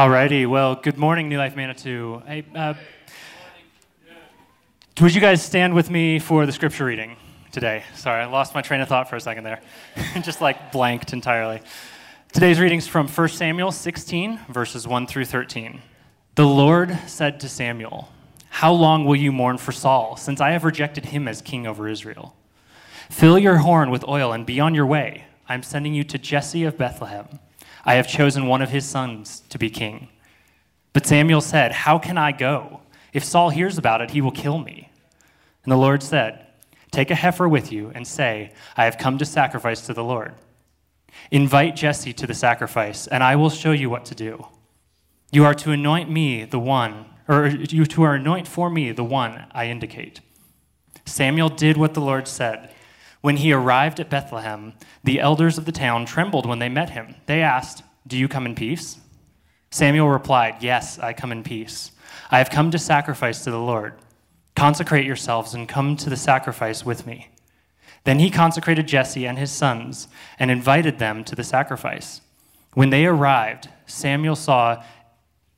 Alrighty, well, good morning, New Life Manitou. Hey, uh, would you guys stand with me for the scripture reading today? Sorry, I lost my train of thought for a second there. Just like blanked entirely. Today's reading's from 1 Samuel 16, verses 1 through 13. The Lord said to Samuel, How long will you mourn for Saul, since I have rejected him as king over Israel? Fill your horn with oil and be on your way. I am sending you to Jesse of Bethlehem. I have chosen one of his sons to be king. But Samuel said, How can I go? If Saul hears about it, he will kill me. And the Lord said, Take a heifer with you and say, I have come to sacrifice to the Lord. Invite Jesse to the sacrifice, and I will show you what to do. You are to anoint me the one, or you to anoint for me the one I indicate. Samuel did what the Lord said. When he arrived at Bethlehem, the elders of the town trembled when they met him. They asked, Do you come in peace? Samuel replied, Yes, I come in peace. I have come to sacrifice to the Lord. Consecrate yourselves and come to the sacrifice with me. Then he consecrated Jesse and his sons and invited them to the sacrifice. When they arrived, Samuel saw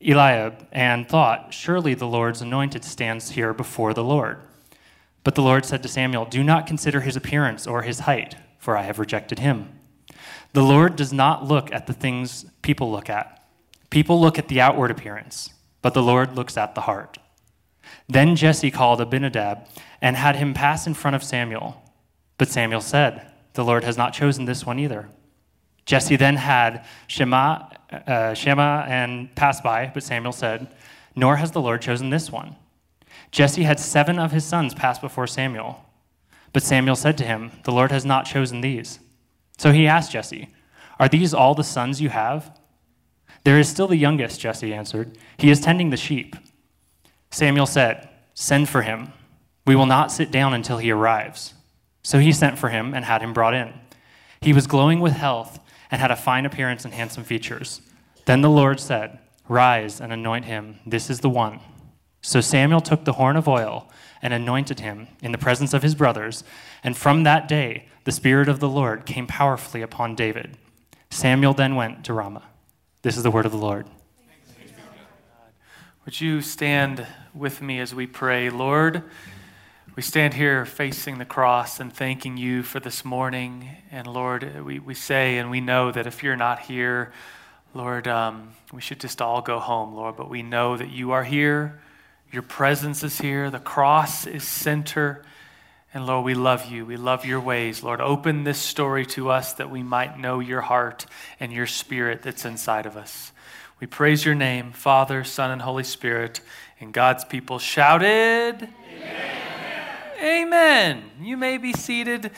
Eliab and thought, Surely the Lord's anointed stands here before the Lord. But the Lord said to Samuel, Do not consider his appearance or his height, for I have rejected him. The Lord does not look at the things people look at. People look at the outward appearance, but the Lord looks at the heart. Then Jesse called Abinadab and had him pass in front of Samuel. But Samuel said, The Lord has not chosen this one either. Jesse then had Shema, uh, Shema and pass by, but Samuel said, Nor has the Lord chosen this one. Jesse had seven of his sons pass before Samuel. But Samuel said to him, The Lord has not chosen these. So he asked Jesse, Are these all the sons you have? There is still the youngest, Jesse answered. He is tending the sheep. Samuel said, Send for him. We will not sit down until he arrives. So he sent for him and had him brought in. He was glowing with health and had a fine appearance and handsome features. Then the Lord said, Rise and anoint him. This is the one. So Samuel took the horn of oil and anointed him in the presence of his brothers, and from that day the Spirit of the Lord came powerfully upon David. Samuel then went to Ramah. This is the word of the Lord. Would you stand with me as we pray? Lord, we stand here facing the cross and thanking you for this morning. And Lord, we, we say and we know that if you're not here, Lord, um, we should just all go home, Lord. But we know that you are here. Your presence is here. The cross is center. And Lord, we love you. We love your ways. Lord, open this story to us that we might know your heart and your spirit that's inside of us. We praise your name, Father, Son, and Holy Spirit. And God's people shouted, Amen. Amen. You may be seated.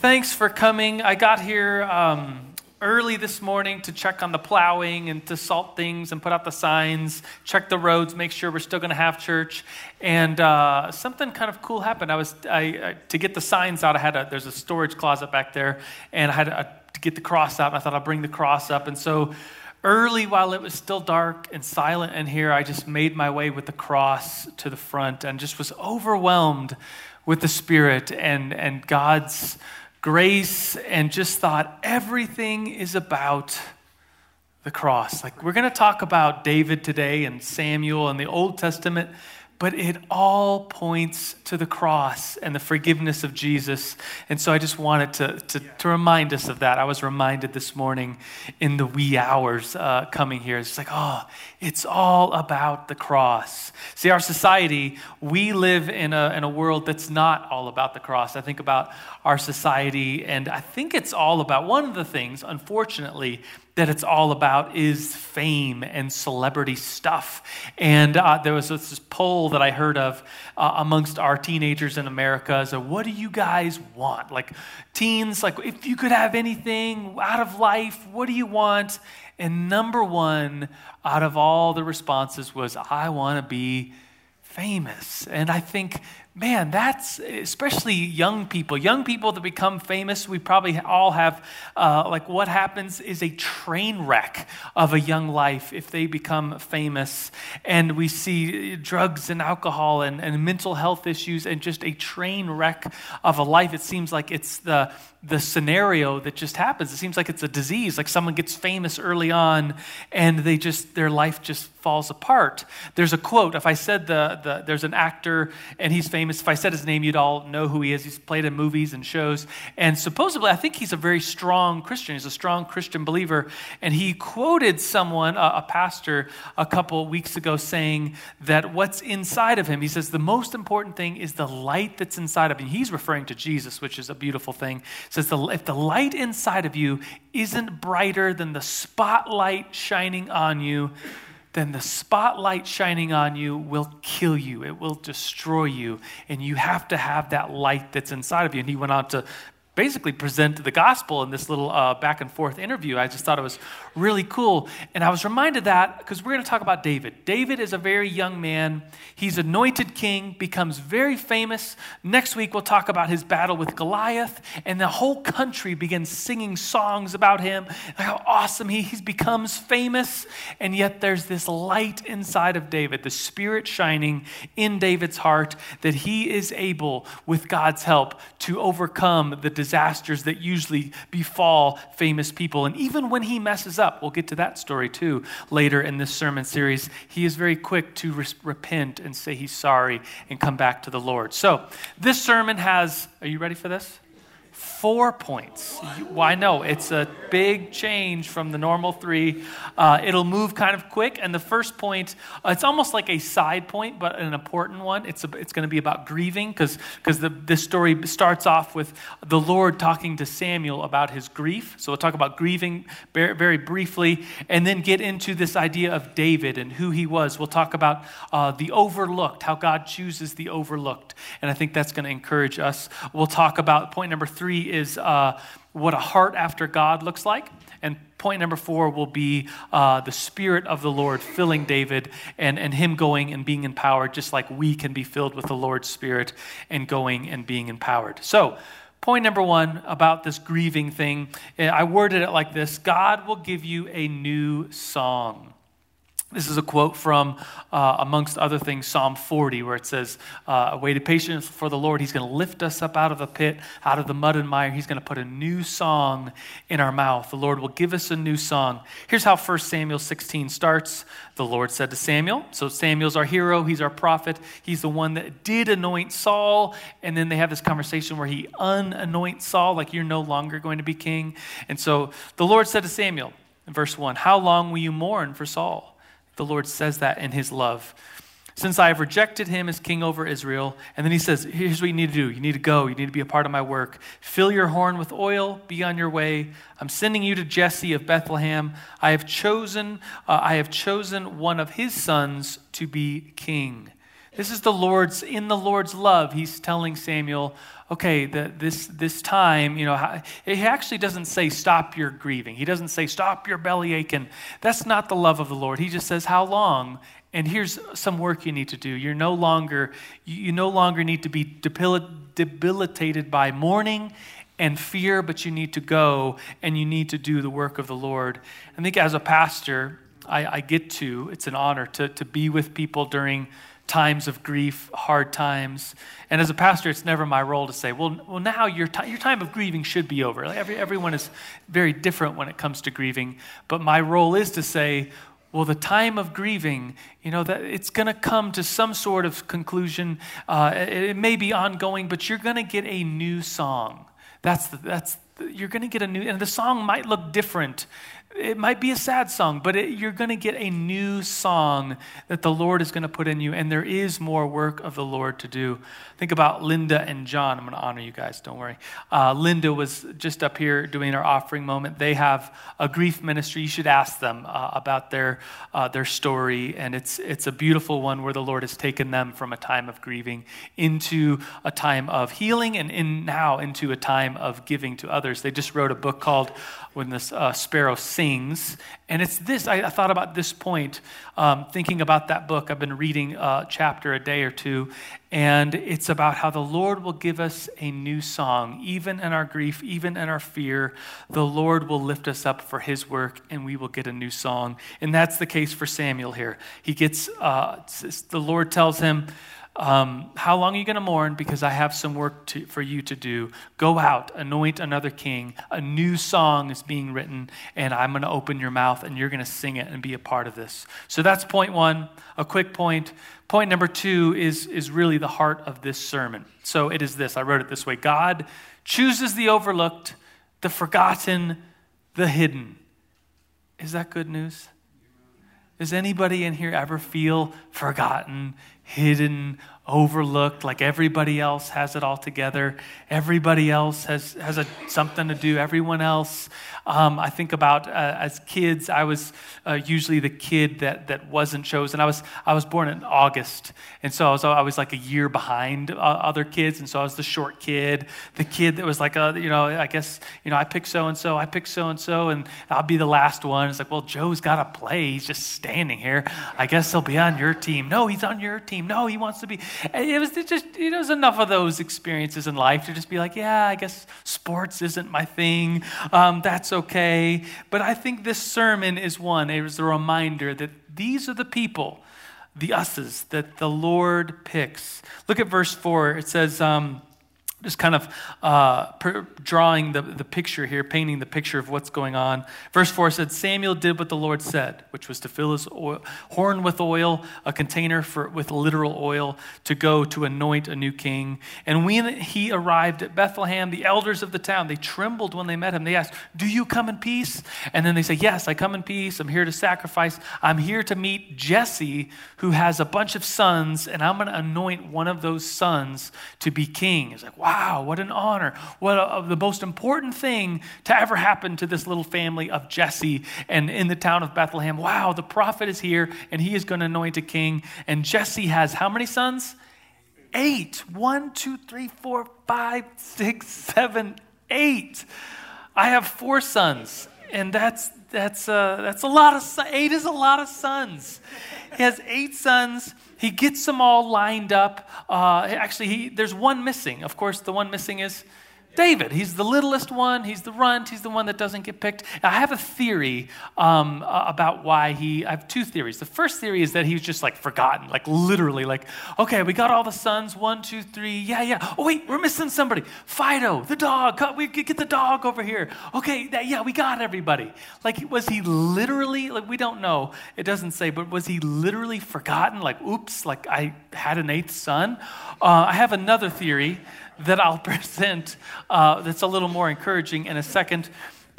Thanks for coming. I got here. Um, early this morning to check on the plowing and to salt things and put out the signs, check the roads, make sure we're still going to have church. And uh, something kind of cool happened. I was I, I, to get the signs out. I had a there's a storage closet back there, and I had a, to get the cross out. And I thought I'll bring the cross up, and so. Early, while it was still dark and silent in here, I just made my way with the cross to the front and just was overwhelmed with the Spirit and, and God's grace and just thought everything is about the cross. Like, we're going to talk about David today and Samuel and the Old Testament, but it all points to the cross and the forgiveness of Jesus. And so I just wanted to, to, to remind us of that. I was reminded this morning in the wee hours uh, coming here. It's like, oh, it's all about the cross. See, our society, we live in a, in a world that's not all about the cross. I think about our society, and I think it's all about one of the things, unfortunately, that it's all about is fame and celebrity stuff. And uh, there was this poll that I heard of uh, amongst our teenagers in America. So, what do you guys want? Like, teens, like, if you could have anything out of life, what do you want? And number one out of all the responses was, I want to be famous. And I think man, that's especially young people. Young people that become famous, we probably all have, uh, like, what happens is a train wreck of a young life if they become famous. And we see drugs and alcohol and, and mental health issues and just a train wreck of a life. It seems like it's the, the scenario that just happens. It seems like it's a disease, like someone gets famous early on and they just, their life just falls apart. There's a quote. If I said the, the there's an actor and he's famous, if I said his name, you'd all know who he is. He's played in movies and shows. And supposedly, I think he's a very strong Christian. He's a strong Christian believer. And he quoted someone, a, a pastor, a couple weeks ago saying that what's inside of him, he says, the most important thing is the light that's inside of him. He's referring to Jesus, which is a beautiful thing. Says, if the light inside of you isn't brighter than the spotlight shining on you, then the spotlight shining on you will kill you. It will destroy you. And you have to have that light that's inside of you. And he went on to basically present the gospel in this little uh, back and forth interview. I just thought it was really cool. And I was reminded that because we're going to talk about David. David is a very young man. He's anointed king, becomes very famous. Next week, we'll talk about his battle with Goliath, and the whole country begins singing songs about him, how awesome he, he becomes famous. And yet, there's this light inside of David, the spirit shining in David's heart, that he is able, with God's help, to overcome the disasters that usually befall famous people. And even when he messes up, we'll get to that story too later in this sermon series, he is very quick to re- repent and say he's sorry and come back to the Lord. So, this sermon has, are you ready for this? Four points. Why no? It's a big change from the normal three. Uh, it'll move kind of quick. And the first point, uh, it's almost like a side point, but an important one. It's, a, it's going to be about grieving because this story starts off with the Lord talking to Samuel about his grief. So we'll talk about grieving very, very briefly and then get into this idea of David and who he was. We'll talk about uh, the overlooked, how God chooses the overlooked. And I think that's going to encourage us. We'll talk about point number three is uh, what a heart after God looks like. And point number four will be uh, the Spirit of the Lord filling David and, and him going and being empowered, just like we can be filled with the Lord's Spirit and going and being empowered. So, point number one about this grieving thing, eh, I worded it like this God will give you a new song. This is a quote from, uh, amongst other things, Psalm 40, where it says, uh, Awaited patience for the Lord. He's going to lift us up out of the pit, out of the mud and mire. He's going to put a new song in our mouth. The Lord will give us a new song. Here's how 1 Samuel 16 starts. The Lord said to Samuel, so Samuel's our hero, he's our prophet, he's the one that did anoint Saul. And then they have this conversation where he unanoints Saul, like you're no longer going to be king. And so the Lord said to Samuel, in verse 1, How long will you mourn for Saul? The Lord says that in his love. Since I have rejected him as king over Israel, and then he says, Here's what you need to do. You need to go. You need to be a part of my work. Fill your horn with oil. Be on your way. I'm sending you to Jesse of Bethlehem. I have chosen, uh, I have chosen one of his sons to be king. This is the Lord's, in the Lord's love, he's telling Samuel, okay, the, this, this time, you know, he actually doesn't say stop your grieving. He doesn't say stop your belly aching. That's not the love of the Lord. He just says how long. And here's some work you need to do. You're no longer, you no longer need to be debilitated by mourning and fear, but you need to go and you need to do the work of the Lord. I think as a pastor, I, I get to, it's an honor to, to be with people during times of grief, hard times. And as a pastor, it's never my role to say, well, well now your, t- your time of grieving should be over. Like every, everyone is very different when it comes to grieving. But my role is to say, well, the time of grieving, you know, that it's going to come to some sort of conclusion. Uh, it, it, may be ongoing, but you're going to get a new song. That's the, that's the, you're going to get a new, and the song might look different it might be a sad song, but it, you're going to get a new song that the Lord is going to put in you, and there is more work of the Lord to do. Think about Linda and John. I'm going to honor you guys, don't worry. Uh, Linda was just up here doing our offering moment. They have a grief ministry. You should ask them uh, about their, uh, their story, and it's, it's a beautiful one where the Lord has taken them from a time of grieving into a time of healing and in now into a time of giving to others. They just wrote a book called When the uh, Sparrow Sings sings, and it's this. I, I thought about this point, um, thinking about that book. I've been reading a chapter a day or two, and it's about how the Lord will give us a new song, even in our grief, even in our fear. The Lord will lift us up for His work, and we will get a new song. And that's the case for Samuel here. He gets uh, the Lord tells him. Um, how long are you going to mourn? Because I have some work to, for you to do. Go out, anoint another king. A new song is being written, and I'm going to open your mouth, and you're going to sing it and be a part of this. So that's point one. A quick point. Point number two is, is really the heart of this sermon. So it is this I wrote it this way God chooses the overlooked, the forgotten, the hidden. Is that good news? Does anybody in here ever feel forgotten, hidden, overlooked, like everybody else has it all together. Everybody else has, has a, something to do. Everyone else. Um, I think about uh, as kids, I was uh, usually the kid that, that wasn't chosen. I was, I was born in August, and so I was, like a year behind uh, other kids, and so I was the short kid, the kid that was like, a, you know, I guess, you know, I pick so and so, I pick so and so, and I'll be the last one. It's like, well, Joe's got to play. He's just standing here. I guess he'll be on your team. No, he's on your team. No, he wants to be. It was just, it was enough of those experiences in life to just be like, yeah, I guess sports isn't my thing. Um, that's okay. But I think this sermon is one. It was a reminder that these are the people, the us's, that the Lord picks. Look at verse 4. It says, um, just kind of uh, per, drawing the, the picture here, painting the picture of what's going on. Verse 4 said, Samuel did what the Lord said, which was to fill his oil, horn with oil, a container for, with literal oil, to go to anoint a new king. And when he arrived at Bethlehem, the elders of the town, they trembled when they met him. They asked, Do you come in peace? And then they say, Yes, I come in peace. I'm here to sacrifice. I'm here to meet Jesse, who has a bunch of sons, and I'm going to anoint one of those sons to be king. It's like, wow wow, what an honor. What a, the most important thing to ever happen to this little family of Jesse and in the town of Bethlehem. Wow, the prophet is here and he is going to anoint a king. And Jesse has how many sons? Eight. One, two, three, four, five, six, seven, eight. I have four sons, and that's that's uh, that's a lot of sons. eight is a lot of sons. He has eight sons he gets them all lined up. Uh, actually, he, there's one missing. Of course, the one missing is David. He's the littlest one. He's the runt. He's the one that doesn't get picked. I have a theory um, about why he. I have two theories. The first theory is that he was just like forgotten, like literally, like, okay, we got all the sons. One, two, three. Yeah, yeah. Oh wait, we're missing somebody. Fido, the dog. We get the dog over here. Okay, yeah, we got everybody. Like, was he literally? Like, we don't know. It doesn't say, but was he literally forgotten? Like, oops, like I had an eighth son. Uh, I have another theory that I'll present uh, that's a little more encouraging in a second.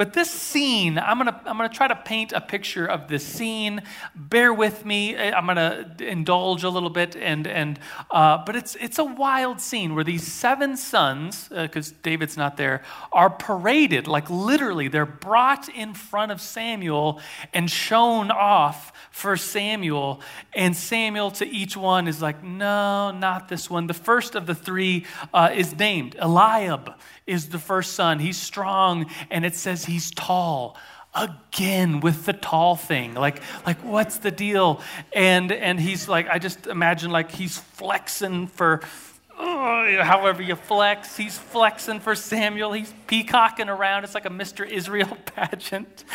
But this scene, I'm gonna, I'm gonna try to paint a picture of this scene. Bear with me. I'm gonna indulge a little bit, and, and uh, but it's, it's a wild scene where these seven sons, because uh, David's not there, are paraded, like literally, they're brought in front of Samuel and shown off for Samuel. And Samuel to each one is like, no, not this one. The first of the three uh, is named Eliab is the first son. He's strong, and it says he's tall. Again with the tall thing. Like, like what's the deal? And and he's like, I just imagine like he's flexing for oh, however you flex. He's flexing for Samuel. He's peacocking around. It's like a Mr. Israel pageant.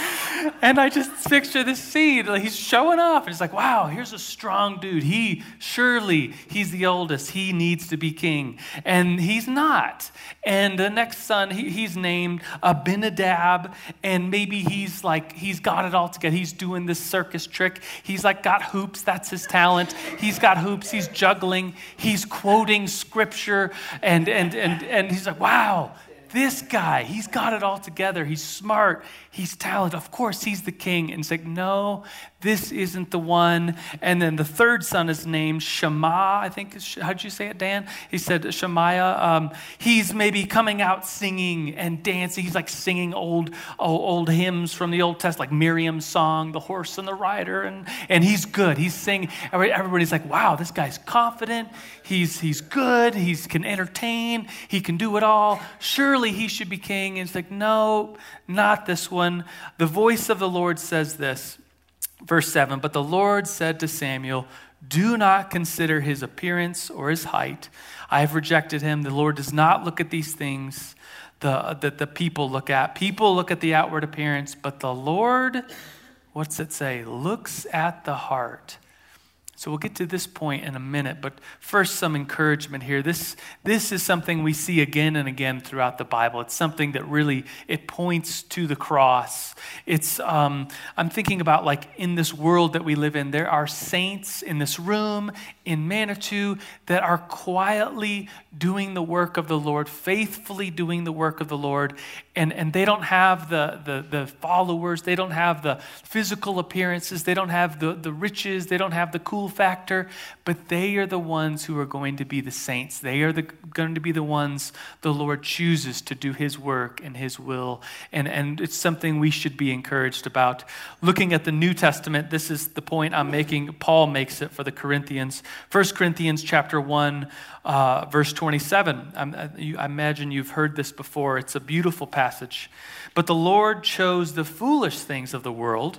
And I just picture this scene. He's showing off. And it's like, wow, here's a strong dude. He, surely, he's the oldest. He needs to be king. And he's not. And the next son, he, he's named Abinadab. And maybe he's like, he's got it all together. He's doing this circus trick. He's like got hoops. That's his talent. He's got hoops. He's juggling. He's quoting scripture. And, and, and, and he's like, wow, this guy, he's got it all together. He's smart. He's talented. Of course, he's the king. And it's like, no, this isn't the one. And then the third son is named Shema, I think. How'd you say it, Dan? He said Shemaiah. Um, he's maybe coming out singing and dancing. He's like singing old, old, old hymns from the Old Testament, like Miriam's song, The Horse and the Rider. And, and he's good. He's singing. Everybody's like, wow, this guy's confident. He's, he's good. He can entertain. He can do it all. Surely surely he should be king. And it's like, no, not this one. The voice of the Lord says this, verse 7 But the Lord said to Samuel, Do not consider his appearance or his height. I have rejected him. The Lord does not look at these things that the, the people look at. People look at the outward appearance, but the Lord, what's it say? Looks at the heart. So we'll get to this point in a minute, but first some encouragement here. This, this is something we see again and again throughout the Bible. It's something that really it points to the cross. It's um, I'm thinking about like in this world that we live in, there are saints in this room in Manitou that are quietly doing the work of the Lord, faithfully doing the work of the Lord, and, and they don't have the, the, the followers, they don't have the physical appearances, they don't have the, the riches, they don't have the cool factor, but they are the ones who are going to be the saints. They are the, going to be the ones the Lord chooses to do his work and his will. And, and it's something we should be encouraged about. Looking at the New Testament, this is the point I'm making. Paul makes it for the Corinthians. 1 Corinthians chapter 1, uh, verse 27. I, I imagine you've heard this before. It's a beautiful passage. But the Lord chose the foolish things of the world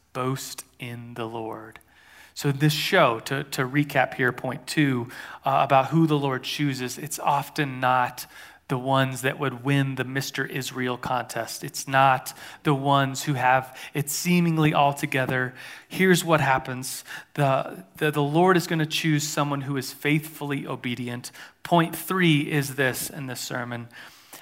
boast in the Lord. So, this show, to, to recap here, point two, uh, about who the Lord chooses, it's often not the ones that would win the Mr. Israel contest. It's not the ones who have it seemingly all together. Here's what happens the, the, the Lord is going to choose someone who is faithfully obedient. Point three is this in this sermon.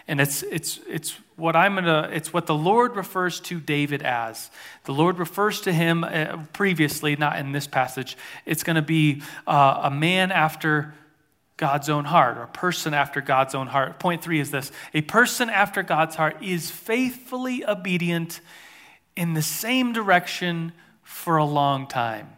And it's, it's, it's what I'm gonna, it's what the Lord refers to David as. The Lord refers to him uh, previously, not in this passage. It's going to be uh, a man after God's own heart, or a person after God's own heart. Point three is this a person after God's heart is faithfully obedient in the same direction for a long time.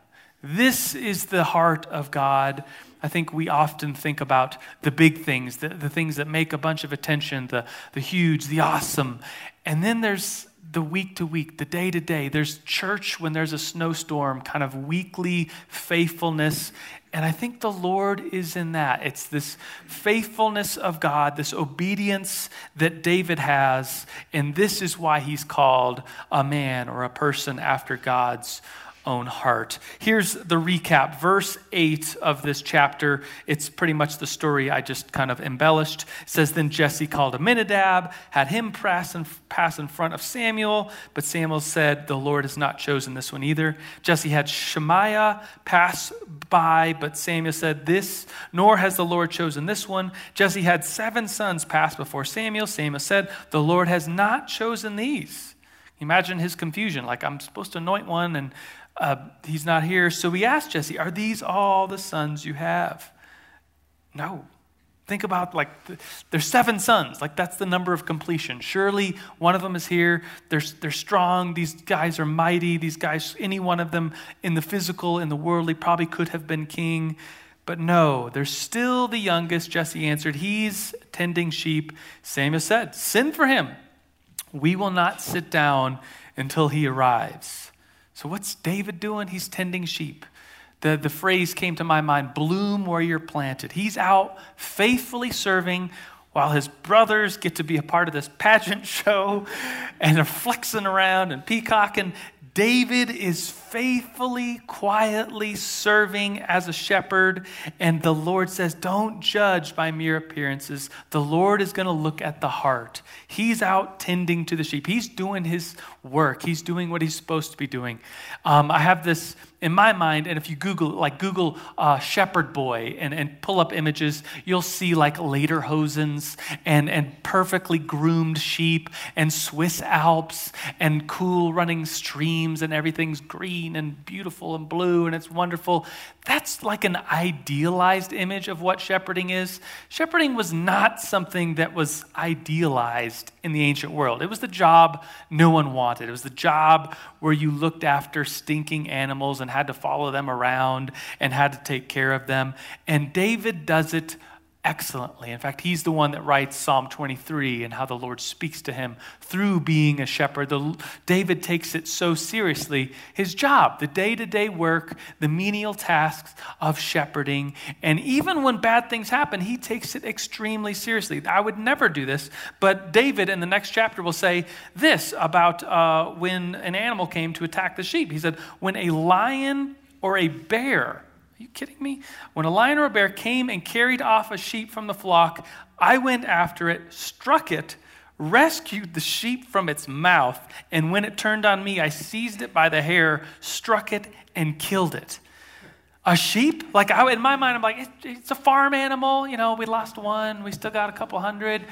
This is the heart of God. I think we often think about the big things, the, the things that make a bunch of attention, the, the huge, the awesome. And then there's the week to week, the day to day. There's church when there's a snowstorm, kind of weekly faithfulness. And I think the Lord is in that. It's this faithfulness of God, this obedience that David has. And this is why he's called a man or a person after God's own heart. Here's the recap. Verse 8 of this chapter, it's pretty much the story I just kind of embellished. It says, Then Jesse called Abinadab, had him pass in, pass in front of Samuel, but Samuel said, The Lord has not chosen this one either. Jesse had Shemaiah pass by, but Samuel said, This, nor has the Lord chosen this one. Jesse had seven sons pass before Samuel. Samuel said, The Lord has not chosen these. Imagine his confusion. Like, I'm supposed to anoint one, and uh, he's not here. So we asked Jesse, Are these all the sons you have? No. Think about like there's seven sons. Like that's the number of completion. Surely one of them is here. They're, they're strong. These guys are mighty. These guys, any one of them in the physical, in the worldly, probably could have been king. But no, they're still the youngest. Jesse answered, He's tending sheep. Samuel said, Send for him. We will not sit down until he arrives. So, what's David doing? He's tending sheep. The, the phrase came to my mind bloom where you're planted. He's out faithfully serving while his brothers get to be a part of this pageant show and they're flexing around and peacocking. David is faithfully, quietly serving as a shepherd, and the Lord says, Don't judge by mere appearances. The Lord is going to look at the heart. He's out tending to the sheep, He's doing His work, He's doing what He's supposed to be doing. Um, I have this in my mind, and if you Google, like Google uh, shepherd boy and, and pull up images, you'll see like lederhosens and, and perfectly groomed sheep and Swiss Alps and cool running streams and everything's green and beautiful and blue and it's wonderful. That's like an idealized image of what shepherding is. Shepherding was not something that was idealized in the ancient world. It was the job no one wanted. It was the job where you looked after stinking animals and had to follow them around and had to take care of them. And David does it excellently. In fact, he's the one that writes Psalm 23 and how the Lord speaks to him through being a shepherd. The, David takes it so seriously, his job, the day to day work, the menial tasks of shepherding. And even when bad things happen, he takes it extremely seriously. I would never do this, but David in the next chapter will say this about uh, when an animal came to attack the sheep. He said, When a lion or a bear you kidding me? When a lion or a bear came and carried off a sheep from the flock, I went after it, struck it, rescued the sheep from its mouth, and when it turned on me, I seized it by the hair, struck it, and killed it. A sheep? Like, I, in my mind, I'm like, it's a farm animal. You know, we lost one, we still got a couple hundred.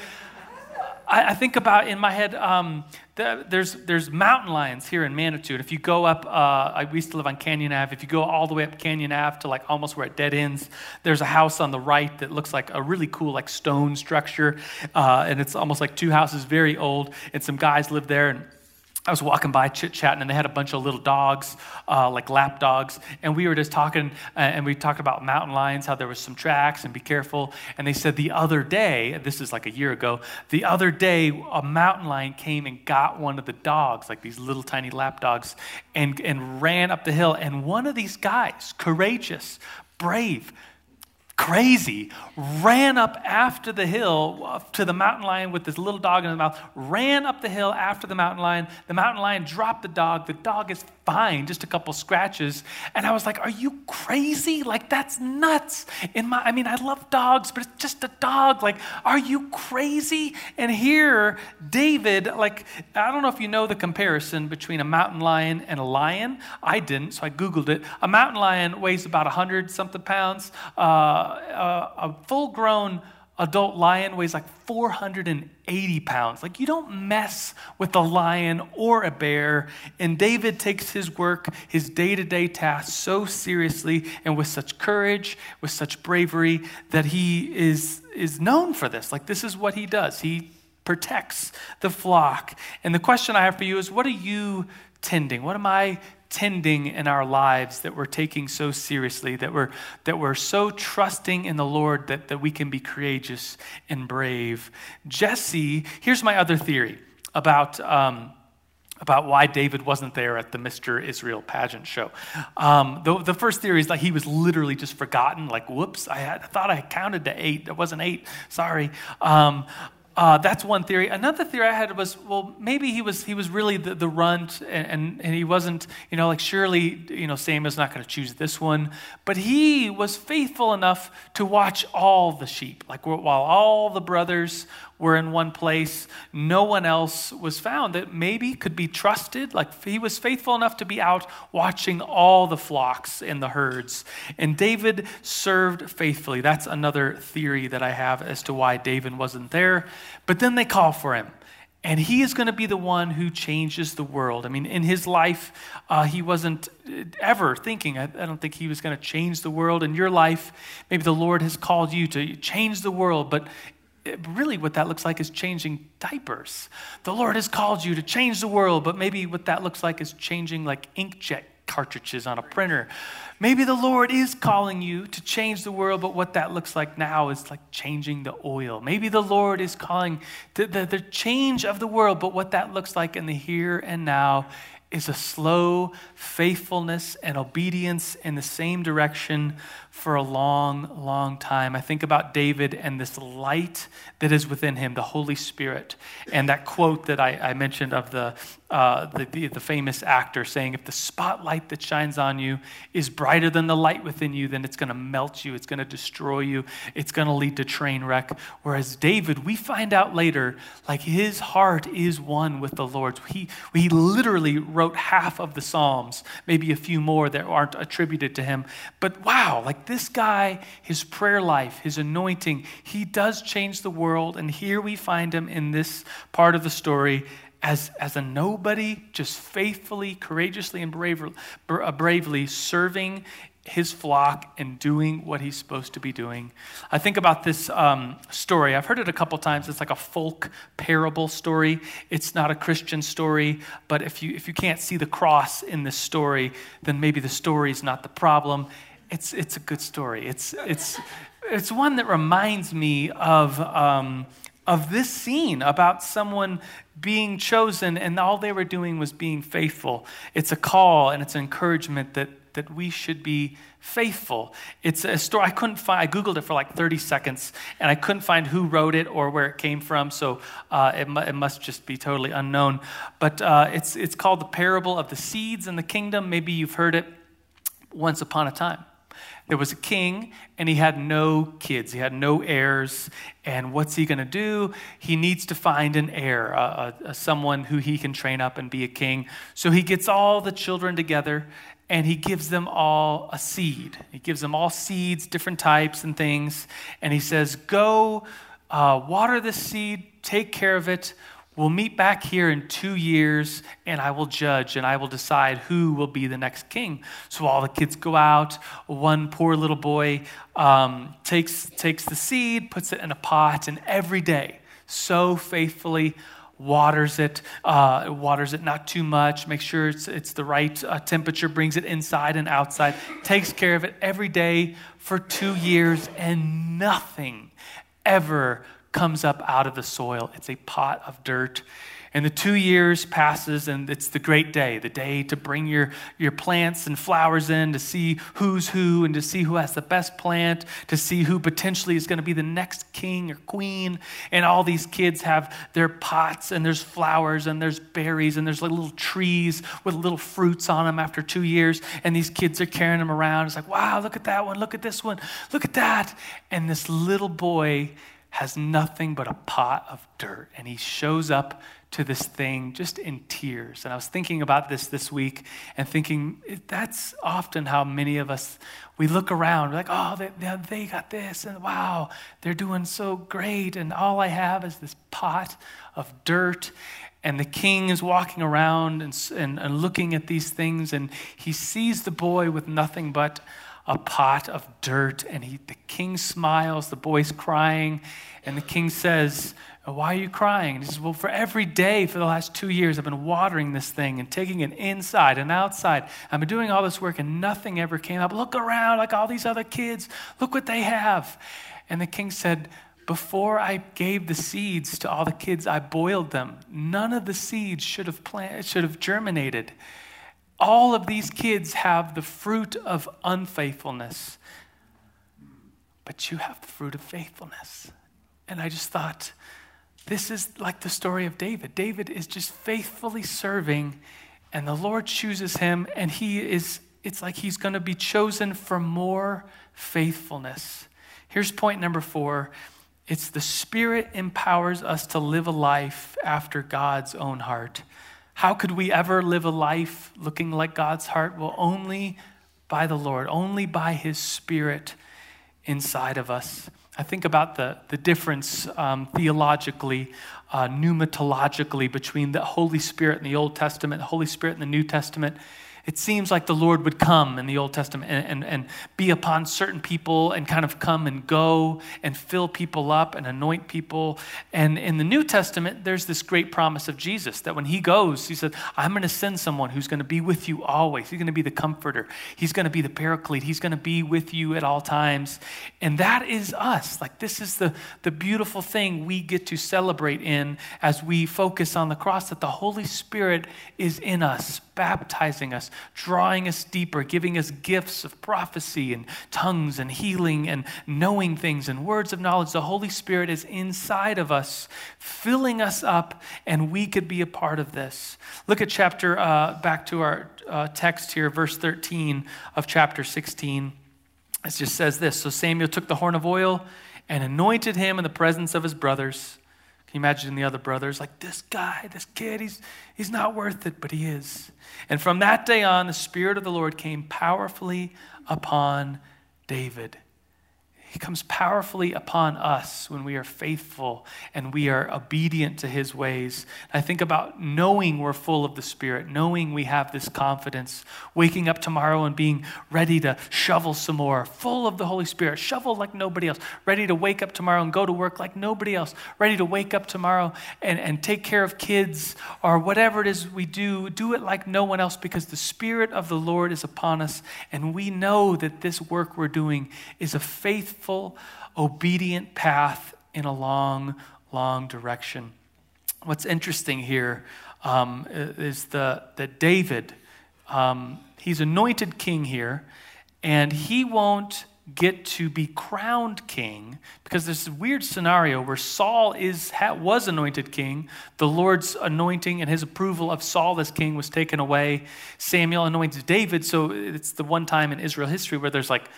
I, think about in my head, um, the, there's, there's mountain lions here in Manitou. If you go up, uh, I, we used to live on Canyon Ave. If you go all the way up Canyon Ave to like almost where it dead ends, there's a house on the right that looks like a really cool like stone structure. Uh, and it's almost like two houses, very old. And some guys live there. And I was walking by chit chatting, and they had a bunch of little dogs, uh, like lap dogs, and we were just talking, uh, and we talked about mountain lions, how there was some tracks, and be careful. And they said the other day, this is like a year ago, the other day a mountain lion came and got one of the dogs, like these little tiny lap dogs, and and ran up the hill. And one of these guys, courageous, brave, crazy, ran up after the hill to the mountain lion with this little dog in his mouth, ran up the hill after the mountain lion. The mountain lion dropped the dog. The dog is just a couple scratches. And I was like, Are you crazy? Like, that's nuts. In my, I mean, I love dogs, but it's just a dog. Like, are you crazy? And here, David, like, I don't know if you know the comparison between a mountain lion and a lion. I didn't, so I Googled it. A mountain lion weighs about 100 something pounds. Uh, a, a full grown adult lion weighs like 480 pounds. Like, you don't mess with a lion or a bear. And David takes his work, his day to day tasks so seriously and with such courage, with such bravery, that he is, is known for this. Like, this is what he does. He protects the flock. And the question I have for you is what are you tending? What am I tending in our lives that we're taking so seriously, that we're, that we're so trusting in the Lord that, that we can be courageous and brave. Jesse, here's my other theory about. Um, about why David wasn't there at the Mr. Israel pageant show. Um, the, the, first theory is that he was literally just forgotten, like, whoops, I, had, I thought I counted to eight. It wasn't eight, sorry. Um, uh, that's one theory. Another theory I had was, well, maybe he was he was really the, the runt, and, and, and he wasn't, you know, like surely, you know, Samuel's not going to choose this one, but he was faithful enough to watch all the sheep. Like while all the brothers were in one place, no one else was found that maybe could be trusted. Like he was faithful enough to be out watching all the flocks and the herds. And David served faithfully. That's another theory that I have as to why David wasn't there. But then they call for him. And he is going to be the one who changes the world. I mean, in his life, uh, he wasn't ever thinking, I, I don't think he was going to change the world. In your life, maybe the Lord has called you to change the world, but really what that looks like is changing diapers. The Lord has called you to change the world, but maybe what that looks like is changing like inkjet cartridges on a printer. Maybe the Lord is calling you to change the world, but what that looks like now is like changing the oil. Maybe the Lord is calling the, the, the change of the world, but what that looks like in the here and now is a slow faithfulness and obedience in the same direction for a long, long time. I think about David and this light that is within him, the Holy Spirit. And that quote that I, I mentioned of the, uh, the, the, the, famous actor saying, If the spotlight that shines on you is brighter than the light within you, then it's going to melt you, it's going to destroy you, it's going to lead to train wreck. Whereas David, we find out later, like his heart is one with the Lord's. He, he literally wrote half of the Psalms, maybe a few more that aren't attributed to him. But wow, like this guy, his prayer life, his anointing, he does change the world. And here we find him in this part of the story as, as a nobody, just faithfully, courageously, and bravely, bravely serving his flock and doing what he's supposed to be doing. I think about this um, story. I've heard it a couple times. It's like a folk parable story. It's not a Christian story, but if you if you can't see the cross in this story, then maybe the story is not the problem. It's it's a good story. It's it's it's one that reminds me of. Um, of this scene about someone being chosen and all they were doing was being faithful. It's a call and it's an encouragement that, that we should be faithful. It's a story I couldn't find. I Googled it for like 30 seconds and I couldn't find who wrote it or where it came from. So uh, it, mu- it, must just be totally unknown. But uh, it's, it's called The Parable of the Seeds in the Kingdom. Maybe you've heard it once upon a time. There was a king, and he had no kids. He had no heirs. And what's he going to do? He needs to find an heir, a, a, someone who he can train up and be a king. So he gets all the children together, and he gives them all a seed. He gives them all seeds, different types and things. And he says, Go uh, water the seed, take care of it. We'll meet back here in two years, and I will judge and I will decide who will be the next king. So all the kids go out. One poor little boy um, takes, takes the seed, puts it in a pot, and every day, so faithfully, waters it, uh, waters it not too much, makes sure it's, it's the right uh, temperature, brings it inside and outside, takes care of it every day for two years, and nothing ever comes up out of the soil. It's a pot of dirt. And the two years passes, and it's the great day, the day to bring your, your plants and flowers in, to see who's who, and to see who has the best plant, to see who potentially is going to be the next king or queen. And all these kids have their pots, and there's flowers, and there's berries, and there's like little trees with little fruits on them after two years. And these kids are carrying them around. It's like, wow, look at that one, look at this one, look at that. And this little boy has nothing but a pot of dirt. And he shows up to this thing just in tears. And I was thinking about this this week and thinking that's often how many of us we look around we're like, oh, they, they got this, and wow, they're doing so great. And all I have is this pot of dirt. And the king is walking around and, and, and looking at these things, and he sees the boy with nothing but a pot of dirt. And he, the king smiles, the boy's crying, and the king says, Why are you crying? And he says, Well, for every day for the last two years, I've been watering this thing and taking it inside and outside. I've been doing all this work, and nothing ever came up. Look around, like all these other kids. Look what they have. And the king said, before I gave the seeds to all the kids, I boiled them. None of the seeds should have planted, should have germinated all of these kids have the fruit of unfaithfulness, but you have the fruit of faithfulness. And I just thought, this is like the story of David. David is just faithfully serving, and the Lord chooses him, and he is, it's like he's going to be chosen for more faithfulness. Here's point number four it's the Spirit empowers us to live a life after God's own heart. How could we ever live a life looking like God's heart? Well, only by the Lord, only by His Spirit inside of us. I think about the, the difference um, theologically, uh, pneumatologically between the Holy Spirit in the Old Testament, the Holy Spirit in the New Testament. It seems like the Lord would come in the Old Testament and, and, and, be upon certain people and kind of come and go and fill people up and anoint people. And in the New Testament, there's this great promise of Jesus that when he goes, he said, I'm going to send someone who's going to be with you always. He's going to be the comforter, he's going to be the paraclete, he's going to be with you at all times. And that is us. Like, this is the, the beautiful thing we get to celebrate in as we focus on the cross that the Holy Spirit is in us baptizing us, drawing us deeper, giving us gifts of prophecy and tongues and healing and knowing things and words of knowledge. The Holy Spirit is inside of us, filling us up, and we could be a part of this. Look at chapter, uh, back to our uh, text here, verse 13 of chapter 16. It just says this So Samuel took the horn of oil and anointed him in the presence of his brothers. Can you imagine the other brothers? Like, this guy, this kid, he's, he's not worth it, but he is. And from that day on, the Spirit of the Lord came powerfully upon David. He comes powerfully upon us when we are faithful and we are obedient to His ways. I think about knowing we're full of the Spirit, knowing we have this confidence, waking up tomorrow and being ready to shovel some more, full of the Holy Spirit, shovel like nobody else, ready to wake up tomorrow and go to work like nobody else, ready to wake up tomorrow and, and take care of kids or whatever it is we do, do it like no one else because the Spirit of the Lord is upon us and we know that this work we're doing is a faithful faithful, obedient path in a long, long direction. What's interesting here um, is the, that David, um, he's anointed king here, and he won't get to be crowned king because there's a weird scenario where Saul is was anointed king. The Lord's anointing and his approval of Saul as king was taken away. Samuel anoints David, so it's the one time in Israel history where there's like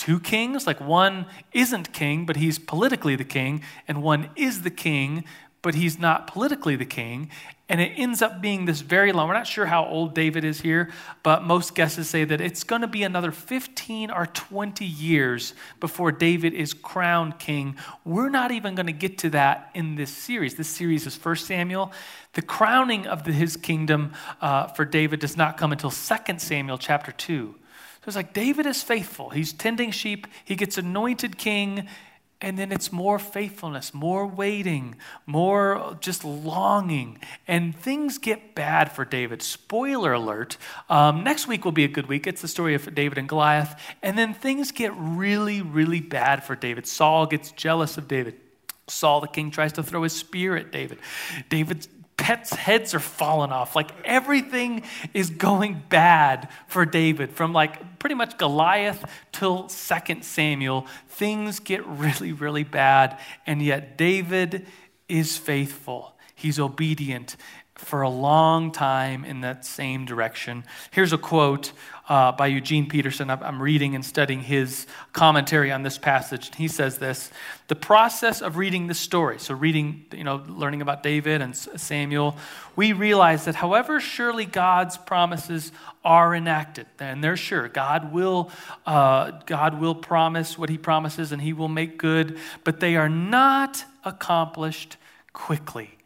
two kings. Like one isn't king, but he's politically the king, and one is the king, but he's not politically the king. And it ends up being this very long. We're not sure how old David is here, but most guesses say that it's going to be another 15 or 20 years before David is crowned king. We're not even going to get to that in this series. This series is 1 Samuel. The crowning of the, his kingdom uh, for David does not come until 2 Samuel chapter 2. It's like David is faithful. He's tending sheep, he gets anointed king, and then it's more faithfulness, more waiting, more just longing. And things get bad for David. Spoiler alert. Um, next week will be a good week. It's the story of David and Goliath. And then things get really, really bad for David. Saul gets jealous of David. Saul the king tries to throw his spear at David. David pets' heads are falling off. Like everything is going bad for David. From like pretty much Goliath till 2 Samuel, things get really, really bad. And yet David is faithful, he's obedient for a long time in that same direction. Here's a quote uh, by Eugene Peterson. I'm reading and studying his commentary on this passage. He says this The process of reading this story, so reading, you know, learning about David and Samuel, we realize that however surely God's promises are enacted, and they're sure, God will, uh, God will promise what he promises and he will make good, but they are not accomplished quickly.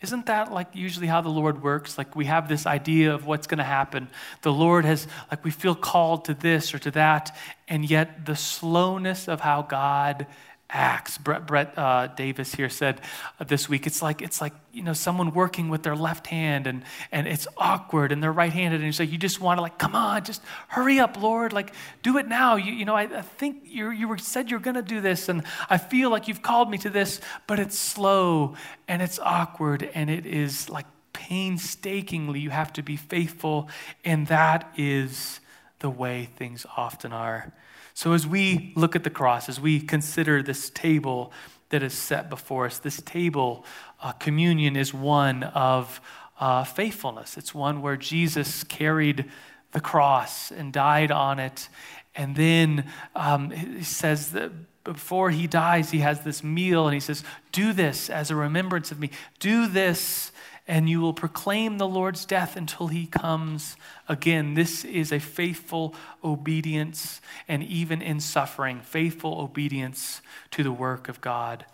Isn't that like usually how the Lord works? Like we have this idea of what's going to happen. The Lord has, like, we feel called to this or to that, and yet the slowness of how God acts. Brett, Brett uh, Davis here said uh, this week, it's like it's like you know someone working with their left hand and and it's awkward and they're right-handed and you say you just want to like come on, just hurry up, Lord, like do it now. You you know I, I think you you were said you're going to do this and I feel like you've called me to this, but it's slow and it's awkward and it is like painstakingly you have to be faithful and that is the way things often are. So, as we look at the cross, as we consider this table that is set before us, this table, uh, communion is one of uh, faithfulness. It's one where Jesus carried the cross and died on it. And then um, he says that before he dies, he has this meal and he says, Do this as a remembrance of me. Do this and you will proclaim the Lord's death until he comes again. This is a faithful obedience, and even in suffering, faithful obedience to the work of God.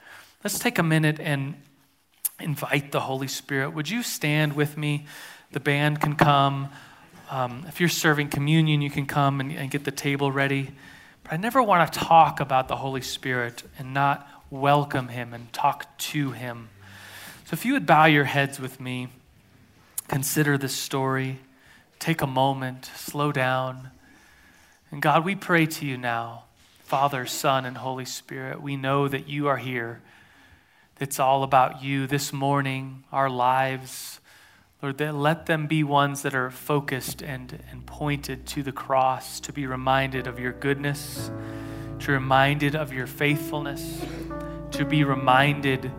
Let's take a minute and invite the Holy Spirit. Would you stand with me? The band can come. Um, if you're serving communion, you can come and, and get the table ready. But I never want to talk about the Holy Spirit and not welcome him and talk to him. So, if you would bow your heads with me, consider this story, take a moment, slow down. And God, we pray to you now, Father, Son, and Holy Spirit. We know that you are here. It's all about you this morning, our lives, Lord, let them be ones that are focused and, and pointed to the cross, to be reminded of your goodness, to be reminded of your faithfulness, to be reminded,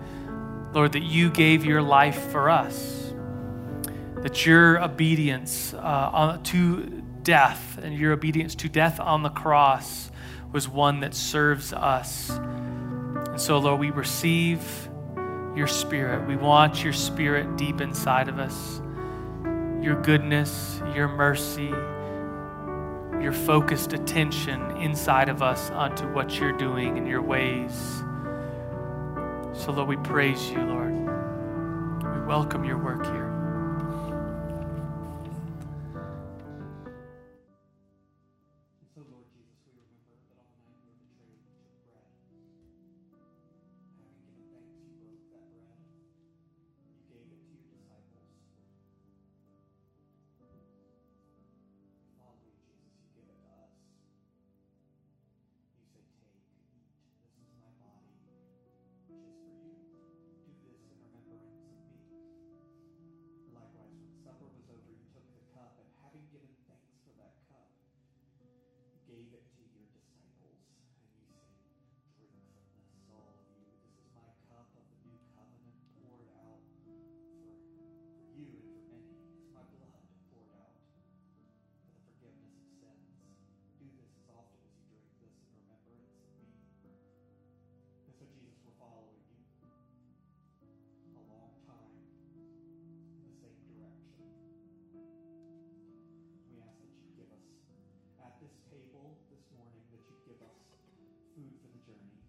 Lord, that you gave your life for us, that your obedience uh, to death and your obedience to death on the cross was one that serves us. And so, Lord, we receive your spirit. We want your spirit deep inside of us. Your goodness, your mercy, your focused attention inside of us onto what you're doing in your ways. So, Lord, we praise you, Lord. We welcome your work here. gave it at this table this morning that you give us food for the journey.